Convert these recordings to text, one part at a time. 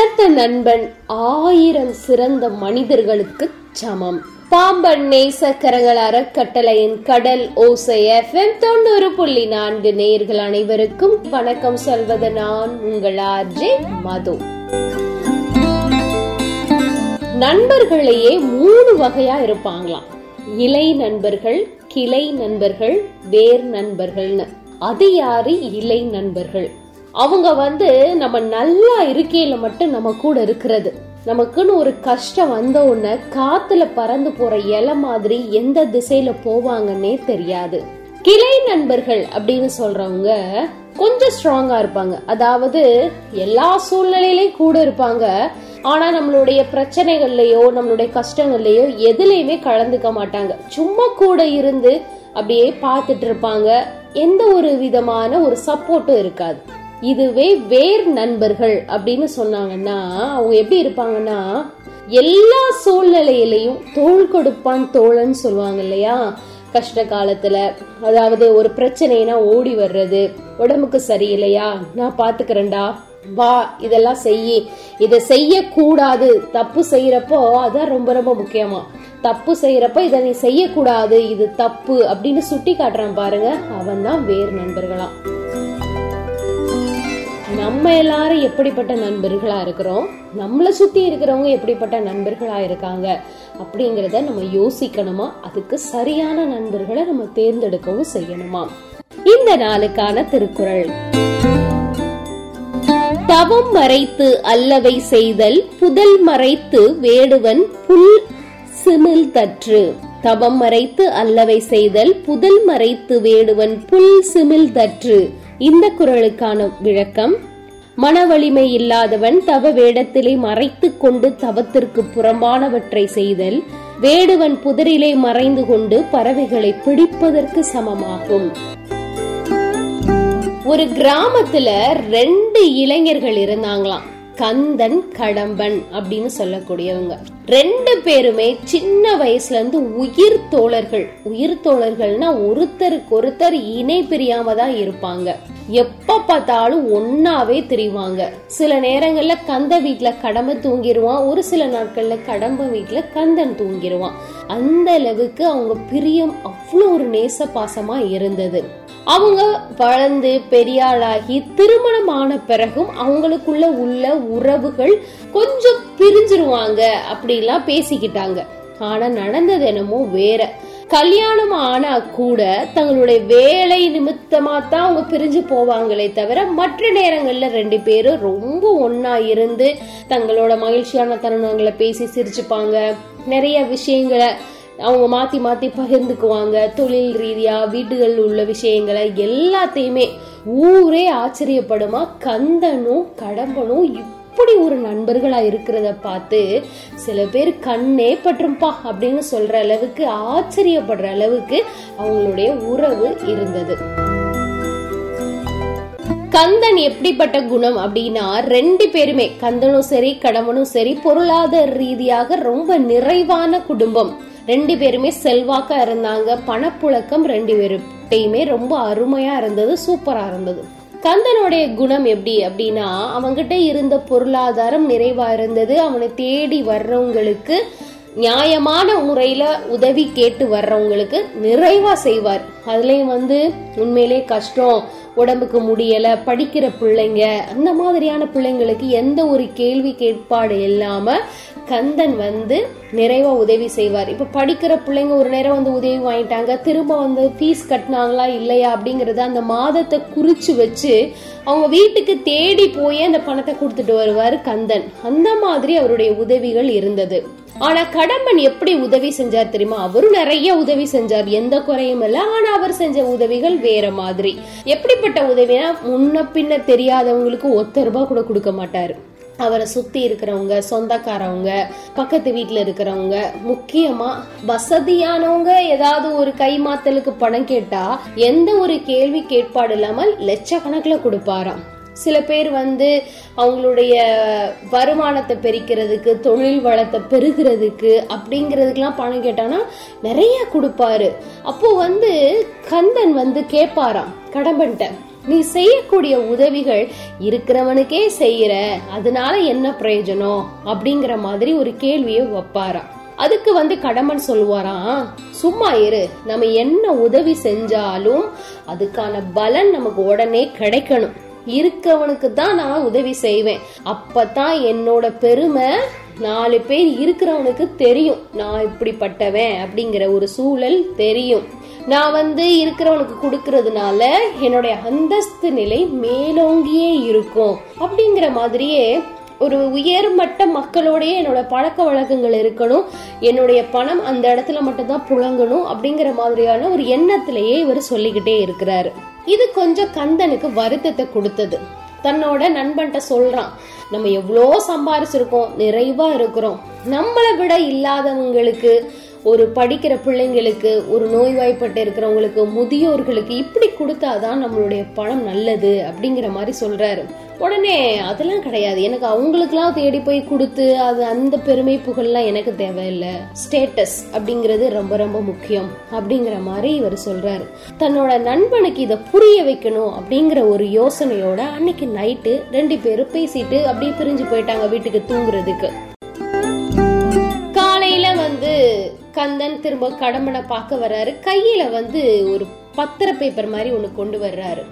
சிறந்த நண்பன் ஆயிரம் சிறந்த மனிதர்களுக்கு சமம். பாம்பன் நேசக்கரங்கள் அறக்கட்டளையின் கடல் ஓசை எஃப்எம் தொண்ணூறு புள்ளி நான்கு நேர்கள் அனைவருக்கும் வணக்கம் சொல்வது நான் உங்கள் ஆர்ஜே மது. நண்பர்களையே மூணு வகையா இருப்பாங்களாம். இலை நண்பர்கள் கிளை நண்பர்கள் வேர் நண்பர்கள்னு. அது யாரு? இலை நண்பர்கள். அவங்க வந்து நம்ம நல்லா இருக்கையில மட்டும் நம்ம கூட இருக்கிறது. நமக்குன்னு ஒரு கஷ்டம் வந்த உடனே காத்துல பறந்து போற இலை மாதிரி எந்த திசையில போவாங்கன்னே தெரியாது. கிளை நண்பர்கள் அப்படின்னு சொல்றவங்க கொஞ்சம் ஸ்ட்ராங்கா இருப்பாங்க. அதாவது எல்லா சூழ்நிலையிலையும் கூட இருப்பாங்க. ஆனா நம்மளுடைய பிரச்சனைகள்லயோ நம்மளுடைய கஷ்டங்கள்லயோ எதுலயுமே கலந்துக்க மாட்டாங்க. சும்மா கூட இருந்து அப்படியே பார்த்துட்டு இருப்பாங்க. எந்த ஒரு விதமான ஒரு சப்போர்ட்டும் இருக்காது. இதுவே வேர் நண்பர்கள் அப்படின்னு சொன்னாங்கன்னா அவங்க எப்படி இருப்பாங்கன்னா எல்லா சூழ்நிலையிலையும் தோள் கொடுப்பான் தோழன் சொல்லுவாங்க இல்லையா? கஷ்ட காலத்துல அதாவது ஒரு பிரச்சனைனா ஓடி வர்றது உடம்புக்கு சரியில்லையா? நான் பாத்துக்கிறேன்டா வா இதெல்லாம் செய்யி. இதை செய்யக்கூடாது. தப்பு செய்யறப்போ அதான் ரொம்ப ரொம்ப முக்கியமா. தப்பு செய்யறப்ப இதை நீ செய்யக்கூடாது. இது தப்பு அப்படின்னு சுட்டி காட்டுறான் பாருங்க. அவன் தான் வேறு நண்பர்களாம். நம்ம எல்லாரும் எப்படிப்பட்ட நண்பர்களா இருக்கிறோம்? நம்மளை சுத்தி இருக்கிறவங்க எப்படிப்பட்ட நண்பர்களா இருக்காங்க? அப்படிங்கறத நம்ம யோசிக்கணுமா? அதுக்கு சரியான நண்பர்களை நம்ம தேர்ந்தெடுக்கவும் செய்யணுமா? இந்த நாளுக்கான திருக்குறள். தவம் மறைத்து அல்லவை செய்தல் புதல் மறைத்து வேடுவன் புல் சிமில் தற்று. தவம் மறைத்து அல்லவை செய்தல் புதல் மறைத்து வேடுவன் புல் சிமில் தற்று. இந்த குரலுக்கான விளக்கம் மன வலிமை இல்லாதவன் தவ வேடத்திலே மறைத்து கொண்டு தவத்திற்கு புறம்பானவற்றை செய்தல் வேடுவன் புதரிலே மறைந்து கொண்டு பறவைகளை பிடிப்பதற்கு சமமாகும். ஒரு கிராமத்துல ரெண்டு இளைஞர்கள் இருந்தாங்களாம். கந்தன் கடம்பன் அப்படின்னு சொல்லக்கூடியவங்க. ரெண்டு பேருமே சின்ன வயசுல இருந்து உயிர் தோழர்கள். உயிர் தோழர்கள்னா ஒருத்தருக்கு ஒருத்தர் இணை பிரியாம தான் இருப்பாங்க. எப்ப பார்த்தாலும் ஒன்னாவே திரிவாங்க. சில நேரங்கள்ல கந்த வீட்டுல கடம்ப தூங்கிடுவான் ஒரு சில நாட்கள்ல கடம்ப வீட்டுல கந்தன் தூங்கிடுவான் அந்த அளவுக்கு அவங்க பிரியம் அவ்வளோ ஒரு நேச பாசமா இருந்தது. அவங்க வளர்ந்து பெரியாளாகி திருமணம் ஆன பிறகும் அவங்களுக்குள்ள உள்ள உறவுகள் கொஞ்சம் பிரிஞ்சிருவாங்க அப்படிலாம் பேசிக்கிட்டாங்க. ஆனா நடந்தது என்னமோ வேற. கல்யாணம் ஆனா கூட தங்களுடைய வேலை நிமித்தமா தான் அவங்க பிரிஞ்சு போவாங்களே தவிர மற்ற நேரங்கள்ல ரெண்டு பேரும் ரொம்ப ஒன்னா இருந்து தங்களோட மகிழ்ச்சியான தருணங்களை பேசி சிரிச்சுப்பாங்க. நிறைய விஷயங்களை அவங்க மாத்தி மாத்தி பகிர்ந்துக்குவாங்க. தொழில் ரீதியா வீடுகள் உள்ள விஷயங்களை எல்லாத்தையுமே ஊரே ஆச்சரியப்படுமா? கந்தனும் கடம்பனும் இப்படி ஒரு நண்பர்களா இருக்கிறத பார்த்து சில பேர் கண்ணே பற்றும்பா அப்படின்னு சொல்ற அளவுக்கு ஆச்சரியப்படுற அளவுக்கு அவங்களுடைய உறவு இருந்தது. கந்தன் எப்படிப்பட்ட குணம் அப்படின்னா ரெண்டு பேருமே கந்தனும் சரி கடமனும் சரி பொருளாதார ரீதியாக ரொம்ப நிறைவான குடும்பம். ரெண்டு பேருமே செல்வாக்கா இருந்தாங்க பணப்புழக்கம் ரெண்டு பேருட்டையுமே ரொம்ப அருமையா இருந்தது சூப்பரா இருந்தது. கந்தனுடைய குணம் எப்படி அப்படின்னா அவங்கிட்ட இருந்த பொருளாதாரம் நிறைவா இருந்தது. அவனை தேடி வர்றவங்களுக்கு நியாயமான முறையில உதவி கேட்டு வர்றவங்களுக்கு நிறைவா செய்வார். அதுலயும் வந்து உண்மையிலே கஷ்டம் உடம்புக்கு முடியல படிக்கிற பிள்ளைங்க அந்த மாதிரியான பிள்ளைங்களுக்கு எந்த ஒரு கேள்வி கேட்பாடு இல்லாம கந்தன் வந்து நிறைவா உதவி செய்வார். இப்ப படிக்கிற பிள்ளைங்க ஒரு நேரம் வந்து உதவி வாங்கிட்டாங்க திரும்ப வந்து ஃபீஸ் கட்டினாங்களா இல்லையா அப்படிங்கறத அந்த மாதத்தை குறிச்சு வச்சு அவங்க வீட்டுக்கு தேடி போய் அந்த பணத்தை கொடுத்துட்டு வருவார் கந்தன். அந்த மாதிரி அவருடைய உதவிகள் இருந்தது. ஆனா கடம்பன் எப்படி உதவி செஞ்சார் தெரியுமா? அவரும் நிறைய உதவி செஞ்சார். எந்த குறையும் இல்ல. ஆனா அவர் செஞ்ச உதவிகள் வேற மாதிரி. எப்படிப்பட்ட உதவினா முன்ன பின்ன தெரியாதவங்களுக்கு ஒத்த ரூபாய் கூட கொடுக்க மாட்டாரு. அவரை சுத்தி இருக்கிறவங்க சொந்தக்காரவங்க பக்கத்து வீட்டுல இருக்கிறவங்க முக்கியமா வசதியானவங்க ஏதாவது ஒரு கைமாத்தலுக்கு பணம் கேட்டா எந்த ஒரு கேள்வி கேட்பாடு இல்லாமல் லட்சக்கணக்கில் கொடுப்பாராம். சில பேர் வந்து அவங்களுடைய வருமானத்தை பெருக்கிறதுக்கு தொழில் வளத்தை பெருகிறதுக்கு அப்படிங்கிறதுக்கெல்லாம் பணம் கேட்டானா நிறைய கொடுப்பாரு. அப்போ வந்து கந்தன் வந்து கேட்பாராம் கடம்பன்ட்ட நீ செய்யக்கூடிய உதவிகள் இருக்கிறவனுக்கே செய்யற அதனால என்ன பிரயோஜனம்? அப்படிங்கிற மாதிரி ஒரு கேள்வியை வைப்பாராம். அதுக்கு வந்து கடமன் சொல்லுவாராம் சும்மா இரு நம்ம என்ன உதவி செஞ்சாலும் அதுக்கான பலன் நமக்கு உடனே கிடைக்கணும். இருக்கவனுக்கு தான் நான் உதவி செய்வேன். அப்பதான் என்னோட பெருமை நாலு பேர் இருக்கிறவனுக்கு தெரியும். நான் இப்படிப்பட்டவன் அப்படிங்கிற ஒரு சூழல் தெரியும். நான் வந்து இருக்கிறவனுக்கு கொடுக்கறதுனால என்னுடைய அந்தஸ்து நிலை மேலோங்கியே இருக்கும். அப்படிங்கிற மாதிரியே ஒரு உயர்மட்ட மக்களோடைய என்னோட பழக்க வழக்கங்கள் இருக்கணும். என்னுடைய பணம் அந்த இடத்துல மட்டும்தான் புழங்கணும் அப்படிங்கிற மாதிரியான ஒரு எண்ணத்திலேயே இவர் சொல்லிக்கிட்டே இருக்கிறாரு. இது கொஞ்சம் கந்தனுக்கு வருத்தத்தை கொடுத்தது. தன்னோட நண்பன்ட்ட சொல்றான் நம்ம எவ்வளோ சம்பாரிச்சிருக்கோம் நிறைவா இருக்கிறோம். நம்மளை விட இல்லாதவங்களுக்கு ஒரு படிக்கிற பிள்ளைங்களுக்கு ஒரு நோய்வாய்ப்பட்டு இருக்கிறவங்களுக்கு முதியோர்களுக்கு இப்படி கொடுத்தாதான் நம்மளுடைய பணம் நல்லது அப்படிங்கிற மாதிரி சொல்றாரு. உடனே அதெல்லாம் கிடையாது. எனக்கு அவங்களுக்குலாம் தேடி போய் கொடுத்து அது அந்த பெருமை புகழ்லாம் எனக்கு தேவையில்லை. ஸ்டேட்டஸ் அப்படிங்கிறது ரொம்ப ரொம்ப முக்கியம் அப்படிங்கிற மாதிரி இவர் சொல்றாரு. தன்னோட நண்பனுக்கு இதை புரிய வைக்கணும் அப்படிங்கிற ஒரு யோசனையோட அன்னைக்கு நைட்டு ரெண்டு பேரும் பேசிட்டு அப்படியே பிரிஞ்சு போயிட்டாங்க வீட்டுக்கு தூங்குறதுக்கு. காலையில வந்து கந்தன் திரும்ப கடம்பனை பார்க்க வர்றாரு. கையில வந்து ஒரு பத்திர பேப்பர் மாதிரி ஒண்ணு கொண்டு வர்றாரு.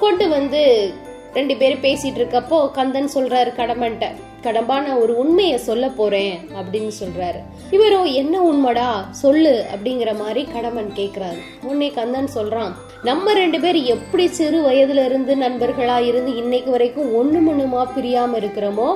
கொண்டு வந்து ரெண்டு பேரும் பேசிட்டு இருக்கப்போ கந்தன் சொல்றாரு கடம்பன்ட்ட கடம்பா நான் ஒரு உண்மைய சொல்ல போறேன் அப்படின்னு சொல்றாரு. இவரோ என்ன உண்மைடா? சொல்லு அப்படிங்கிற மாதிரி கடம்பன் கேக்குறாரு. உன்னை கந்தன் சொல்றான் நம்ம ரெண்டு பேர் எப்படி சிறு வயதுல இருந்து நண்பர்களா இருந்து இன்னைக்கு வரைக்கும் ஒண்ணு மண்ணுமா பிரியாம இருக்கிறோமோ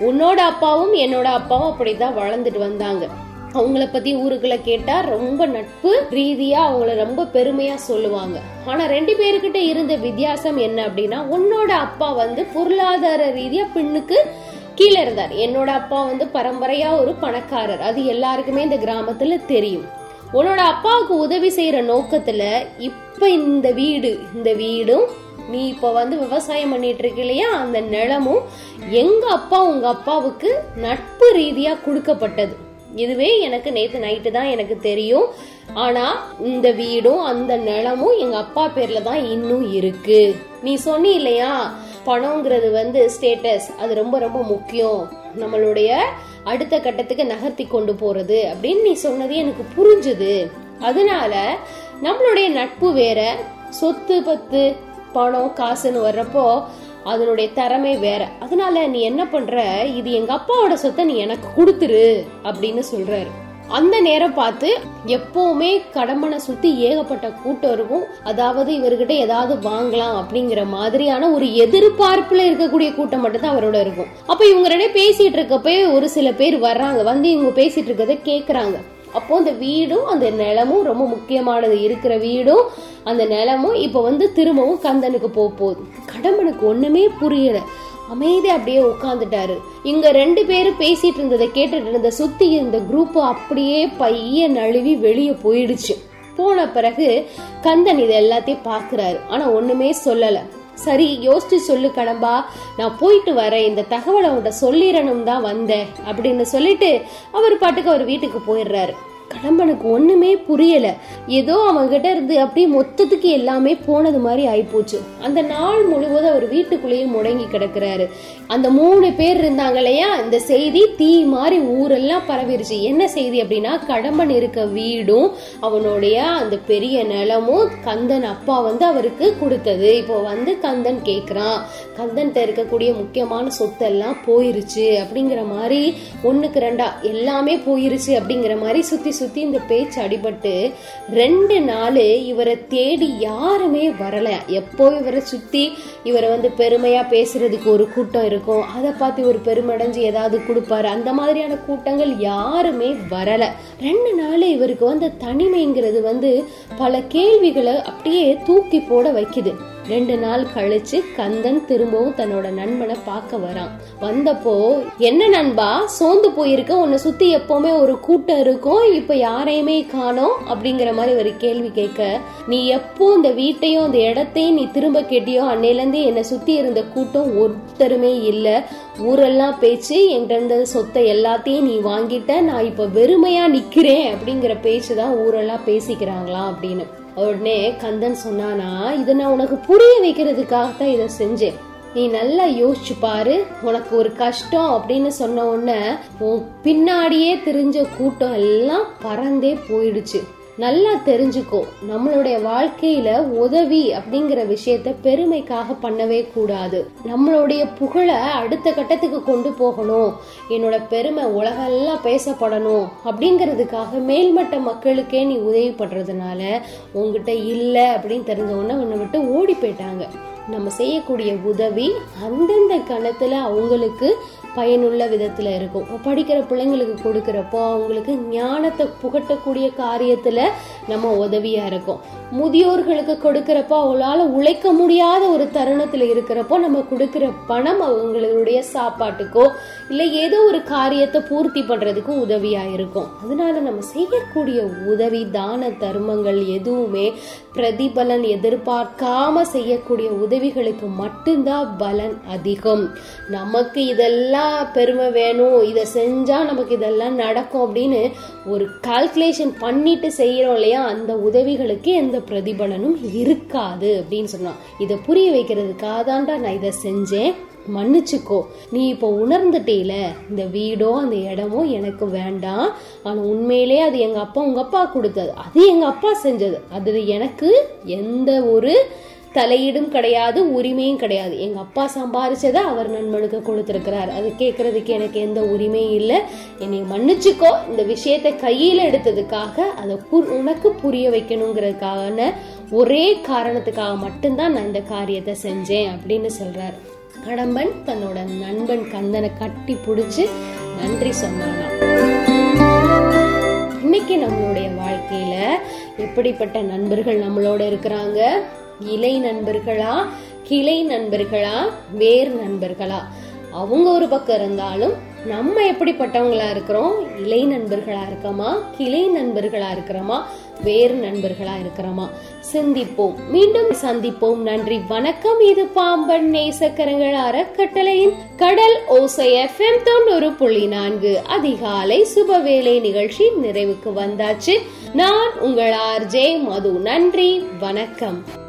உன்னோட அப்பாவும் என்னோட அப்பாவும் அப்படிதான் வளர்ந்துட்டு வந்தாங்க. அவங்கள பத்தி ஊருக்குள்ள கேட்டா ரொம்ப நட்பு ரீதியா அவங்கள ரொம்ப பெருமையா சொல்லுவாங்க. ஆனா ரெண்டு பேருக்கிட்ட இருந்த வித்தியாசம் என்ன அப்படின்னா உன்னோட அப்பா வந்து பொருளாதார ரீதியா பெண்ணுக்கு கீழே இருந்தார். என்னோட அப்பா வந்து பரம்பரையா ஒரு பணக்காரர். அது எல்லாருக்குமே இந்த கிராமத்துல தெரியும். உன்னோட அப்பாவுக்கு உதவி செய்யற நோக்கத்துல இப்ப இந்த வீடு இந்த வீடும் நீ இப்ப வந்து விவசாயம் பண்ணிட்டு இருக்க இல்லையா? அந்த நிலமும் எங்க அப்பா உங்க அப்பாவுக்கு நட்பு ரீதியா கொடுக்கப்பட்டது. இதுவே எனக்கு நேற்று நைட்டு தான் எனக்கு தெரியும். ஆனால் இந்த வீடும் அந்த நிலமும் எங்கள் அப்பா பேரில் தான் இன்னும் இருக்கு. நீ சொன்னி இல்லையா? பணங்கிறது வந்து ஸ்டேட்டஸ் அது ரொம்ப ரொம்ப முக்கியம். நம்மளுடைய அடுத்த கட்டத்துக்கு நகர்த்தி கொண்டு போறது அப்படின்னு நீ சொன்னது எனக்கு புரிஞ்சுது. அதனால நம்மளுடைய நட்பு வேற. சொத்து பத்து பணம் காசுன்னு வர்றப்போ அதனுடைய திறமை வேற. அதனால நீ என்ன பண்ற? இது எங்க அப்பாவோட சொத்தை நீ எனக்கு கொடுத்துரு அப்படின்னு சொல்றாரு. அந்த நேரம் பார்த்து எப்பவுமே கடம்பனை சுத்தி ஏகப்பட்ட கூட்டம் இருக்கும். அதாவது இவர்கிட்ட ஏதாவது வாங்கலாம் அப்படிங்கிற மாதிரியான ஒரு எதிர்பார்ப்புல இருக்கக்கூடிய கூட்டம் மட்டும் தான் அவரோட இருக்கும். அப்ப இவங்க ரெண்டே பேசிட்டு இருக்கப்பே ஒரு சில பேர் வர்றாங்க. வந்து இவங்க பேசிட்டு இருக்கதை கேக்குறாங்க. அப்போ அந்த வீடும் அந்த நிலமும் ரொம்ப முக்கியமானது. இருக்கிற வீடும் அந்த நிலமும் இப்ப வந்து திரும்பவும் கந்தனுக்கு போக போகுது. கடம்பனுக்கு ஒண்ணுமே புரியல. அமைதி அப்படியே உட்காந்துட்டாரு இங்க ரெண்டு பேரும் பேசிட்டு இருந்ததை கேட்டுட்டு இருந்த சுத்தி இருந்த குரூப் அப்படியே பைய நழுவி வெளியே போயிடுச்சு. போன பிறகு கந்தன் இது எல்லாத்தையும் பாக்குறாரு ஆனா ஒண்ணுமே சொல்லலை. சரி யோசிச்சு சொல்லு கடம்பா நான் போயிட்டு வரேன். இந்த தகவலை அவன்கிட்ட சொல்லிடணும் தான் வந்தேன். அப்படின்னு சொல்லிட்டு அவர் பாட்டுக்கு அவர் வீட்டுக்கு போயிடுறாரு. கடம்பனுக்கு ஒண்ணுமே புரியல. ஏதோ அவன்கிட்ட இருந்து அப்படியே மொத்தத்துக்கு எல்லாமே போனது மாதிரி ஆயிப்போச்சு. அந்த நாள் முழுவதும் அவர் வீட்டுக்குள்ளேயே முடங்கி கிடக்குறாரு. அந்த மூணு பேர் இருந்தாங்க இல்லையா? இந்த செய்தி தீ மாதிரி ஊரெல்லாம் பரவிருச்சு. என்ன செய்தி அப்படின்னா கடம்பன் இருக்க வீடும் அவனுடைய அந்த பெரிய நிலமும் கந்தன் அப்பா வந்து அவருக்கு கொடுத்தது. இப்போ வந்து கந்தன் கேட்குறான் கந்தன்கிட்ட இருக்கக்கூடிய முக்கியமான சொத்தெல்லாம் போயிருச்சு அப்படிங்கிற மாதிரி ஒண்ணுக்கு ரெண்டா எல்லாமே போயிருச்சு அப்படிங்கிற மாதிரி சுத்தி சுற்றி இந்த பேச்சு அடிபட்டு ரெண்டு நாள் இவரை தேடி யாருமே வரல. எப்போ இவரை சுற்றி இவரை வந்து பெருமையாக பேசுகிறதுக்கு ஒரு கூட்டம் இருக்கும் அதை பார்த்து இவர் பெருமடைஞ்சு ஏதாவது கொடுப்பாரு. அந்த மாதிரியான கூட்டங்கள் யாருமே வரலை. ரெண்டு நாள் இவருக்கு வந்து தனிமைங்கிறது வந்து பல கேள்விகளை அப்படியே தூக்கி போட வைக்குது. ரெண்டு நாள் கழிச்சு கந்தன் திரும்பவும் தன்னோட நண்பனை பார்க்க வரான். வந்தப்போ என்ன நண்பா சோர்ந்து போயிருக்க? உன்னை சுத்தி எப்பவுமே ஒரு கூட்டம் இருக்கும். இப்ப யாரையுமே காணோம்? அப்படிங்கிற மாதிரி ஒரு கேள்வி கேட்க நீ எப்போ இந்த வீட்டையும் அந்த இடத்தையும் நீ திரும்ப கேட்டியோ அன்னையில இருந்து என்னை சுத்தி இருந்த கூட்டம் ஒருத்தருமே இல்ல. ஊரெல்லாம் பேச்சு என்கிட்ட இருந்த சொத்தை எல்லாத்தையும் நீ வாங்கிட்ட. நான் இப்ப வெறுமையா நிக்கிறேன். அப்படிங்கிற பேச்சு தான் ஊரெல்லாம் பேசிக்கிறாங்களாம் அப்படின்னு. உடனே கந்தன் சொன்னானா இதை நான் உனக்கு புரிய வைக்கிறதுக்காக தான் இதை செஞ்சேன். நீ நல்லா யோசிச்சு பாரு உனக்கு ஒரு கஷ்டம் அப்படின்னு சொன்ன உடனே உன் பின்னாடியே தெரிஞ்ச கூட்டம் எல்லாம் பறந்தே போயிடுச்சு. நல்லா தெரிஞ்சுக்கோ. நம்மளுடைய வாழ்க்கையில உதவி அப்படிங்கிற விஷயத்த பெருமைக்காக பண்ணவே கூடாது. நம்மளுடைய புகழை அடுத்த கட்டத்துக்கு கொண்டு போகணும். என்னோட பெருமை உலகெல்லாம் பேசப்படணும் அப்படிங்கிறதுக்காக மேல்மட்ட மக்களுக்கே நீ உதவி பண்றதுனால உங்ககிட்ட இல்லை அப்படின்னு தெரிஞ்ச உடனே உன்னை விட்டு ஓடி போயிட்டாங்க. நம்ம செய்யக்கூடிய உதவி அந்தந்த கணத்துல அவங்களுக்கு பயனுள்ள விதத்துல இருக்கும். படிக்கிற பிள்ளைங்களுக்கு கொடுக்குறப்போ அவங்களுக்கு ஞானத்தை புகட்டக்கூடிய காரியத்துல நம்ம உதவியா இருக்கும். முதியோர்களுக்கு கொடுக்குறப்போ அவங்களால உழைக்க முடியாத ஒரு தருணத்துல இருக்கிறப்போ நம்ம கொடுக்கிற பணம் அவங்களுடைய சாப்பாட்டுக்கோ இல்ல ஏதோ ஒரு காரியத்தை பூர்த்தி பண்றதுக்கு உதவியா இருக்கும். அதனால நம்ம செய்யக்கூடிய உதவி தான தர்மங்கள் எதுவுமே பிரதிபலன் எதிர்பார்க்காம செய்யக்கூடிய உதவி உதவிகளுக்கு மட்டும்தான் பலன் அதிகம். நமக்கு இதெல்லாம் பெருமை வேணும் இதை செஞ்சா நமக்கு இதெல்லாம் நடக்கும் அப்படின்னு ஒரு கால்குலேஷன் பண்ணிட்டு செய்கிறோம் இல்லையா? அந்த உதவிகளுக்கு எந்த பிரதிபலனும் இருக்காது அப்படின்னு சொன்னான். இதை புரிய வைக்கிறதுக்காக தான்டா நான் இதை செஞ்சேன். மன்னிச்சுக்கோ. நீ இப்போ உணர்ந்துட்டேல இந்த வீடோ அந்த இடமோ எனக்கு வேண்டாம். ஆனால் உண்மையிலே அது எங்கள் அப்பா உங்கள் அப்பா கொடுத்தது. அது எங்கள் அப்பா செஞ்சது. அது எனக்கு எந்த ஒரு தலையீடும் கிடையாது உரிமையும் கிடையாது. எங்க அப்பா சம்பாரிச்சதை அவர் நண்பனுக்கு கொடுத்திருக்கிறார். அது கேட்கறதுக்கு எனக்கு எந்த உரிமையும் இல்லை. என்னை மன்னிச்சுக்கோ. இந்த விஷயத்தை கையில எடுத்ததுக்காக அதை பு- உனக்கு புரிய வைக்கணுங்கிறதுக்கான ஒரே காரணத்துக்காக மட்டும்தான் நான் இந்த காரியத்தை செஞ்சேன் அப்படின்னு சொல்கிறார் கடம்பன் தன்னோட நண்பன் கந்தனை கட்டி பிடிச்சி நன்றி சொன்னாங்க இன்னைக்கு நம்மளுடைய வாழ்க்கையில எப்படிப்பட்ட நண்பர்கள் நம்மளோட இருக்கிறாங்க? இலை நண்பர்களா? கிளை நண்பர்களா? வேர் நண்பர்களா? அவங்க ஒரு பக்கம் இருந்தாலும் நம்ம எப்படிப்பட்டவங்களா இருக்கிறோம்? இலை நண்பர்களா இருக்கோமா? கிளை நண்பர்களா இருக்கிறோமா? வேறு நண்பர்களா இருக்கிறோமா? சிந்திப்போம். மீண்டும் சந்திப்போம். நன்றி. வணக்கம். இது பாம்பன் நேசக்கரங்கள் அறக்கட்டளையின் கடல் ஓசை எஃப்எம் தொண்ணூறு புள்ளி நான்கு. அதிகாலை சுபவேளை நிகழ்ச்சி நிறைவுக்கு வந்தாச்சு. நான் உங்கள் ஆர்ஜே மது. நன்றி. வணக்கம்.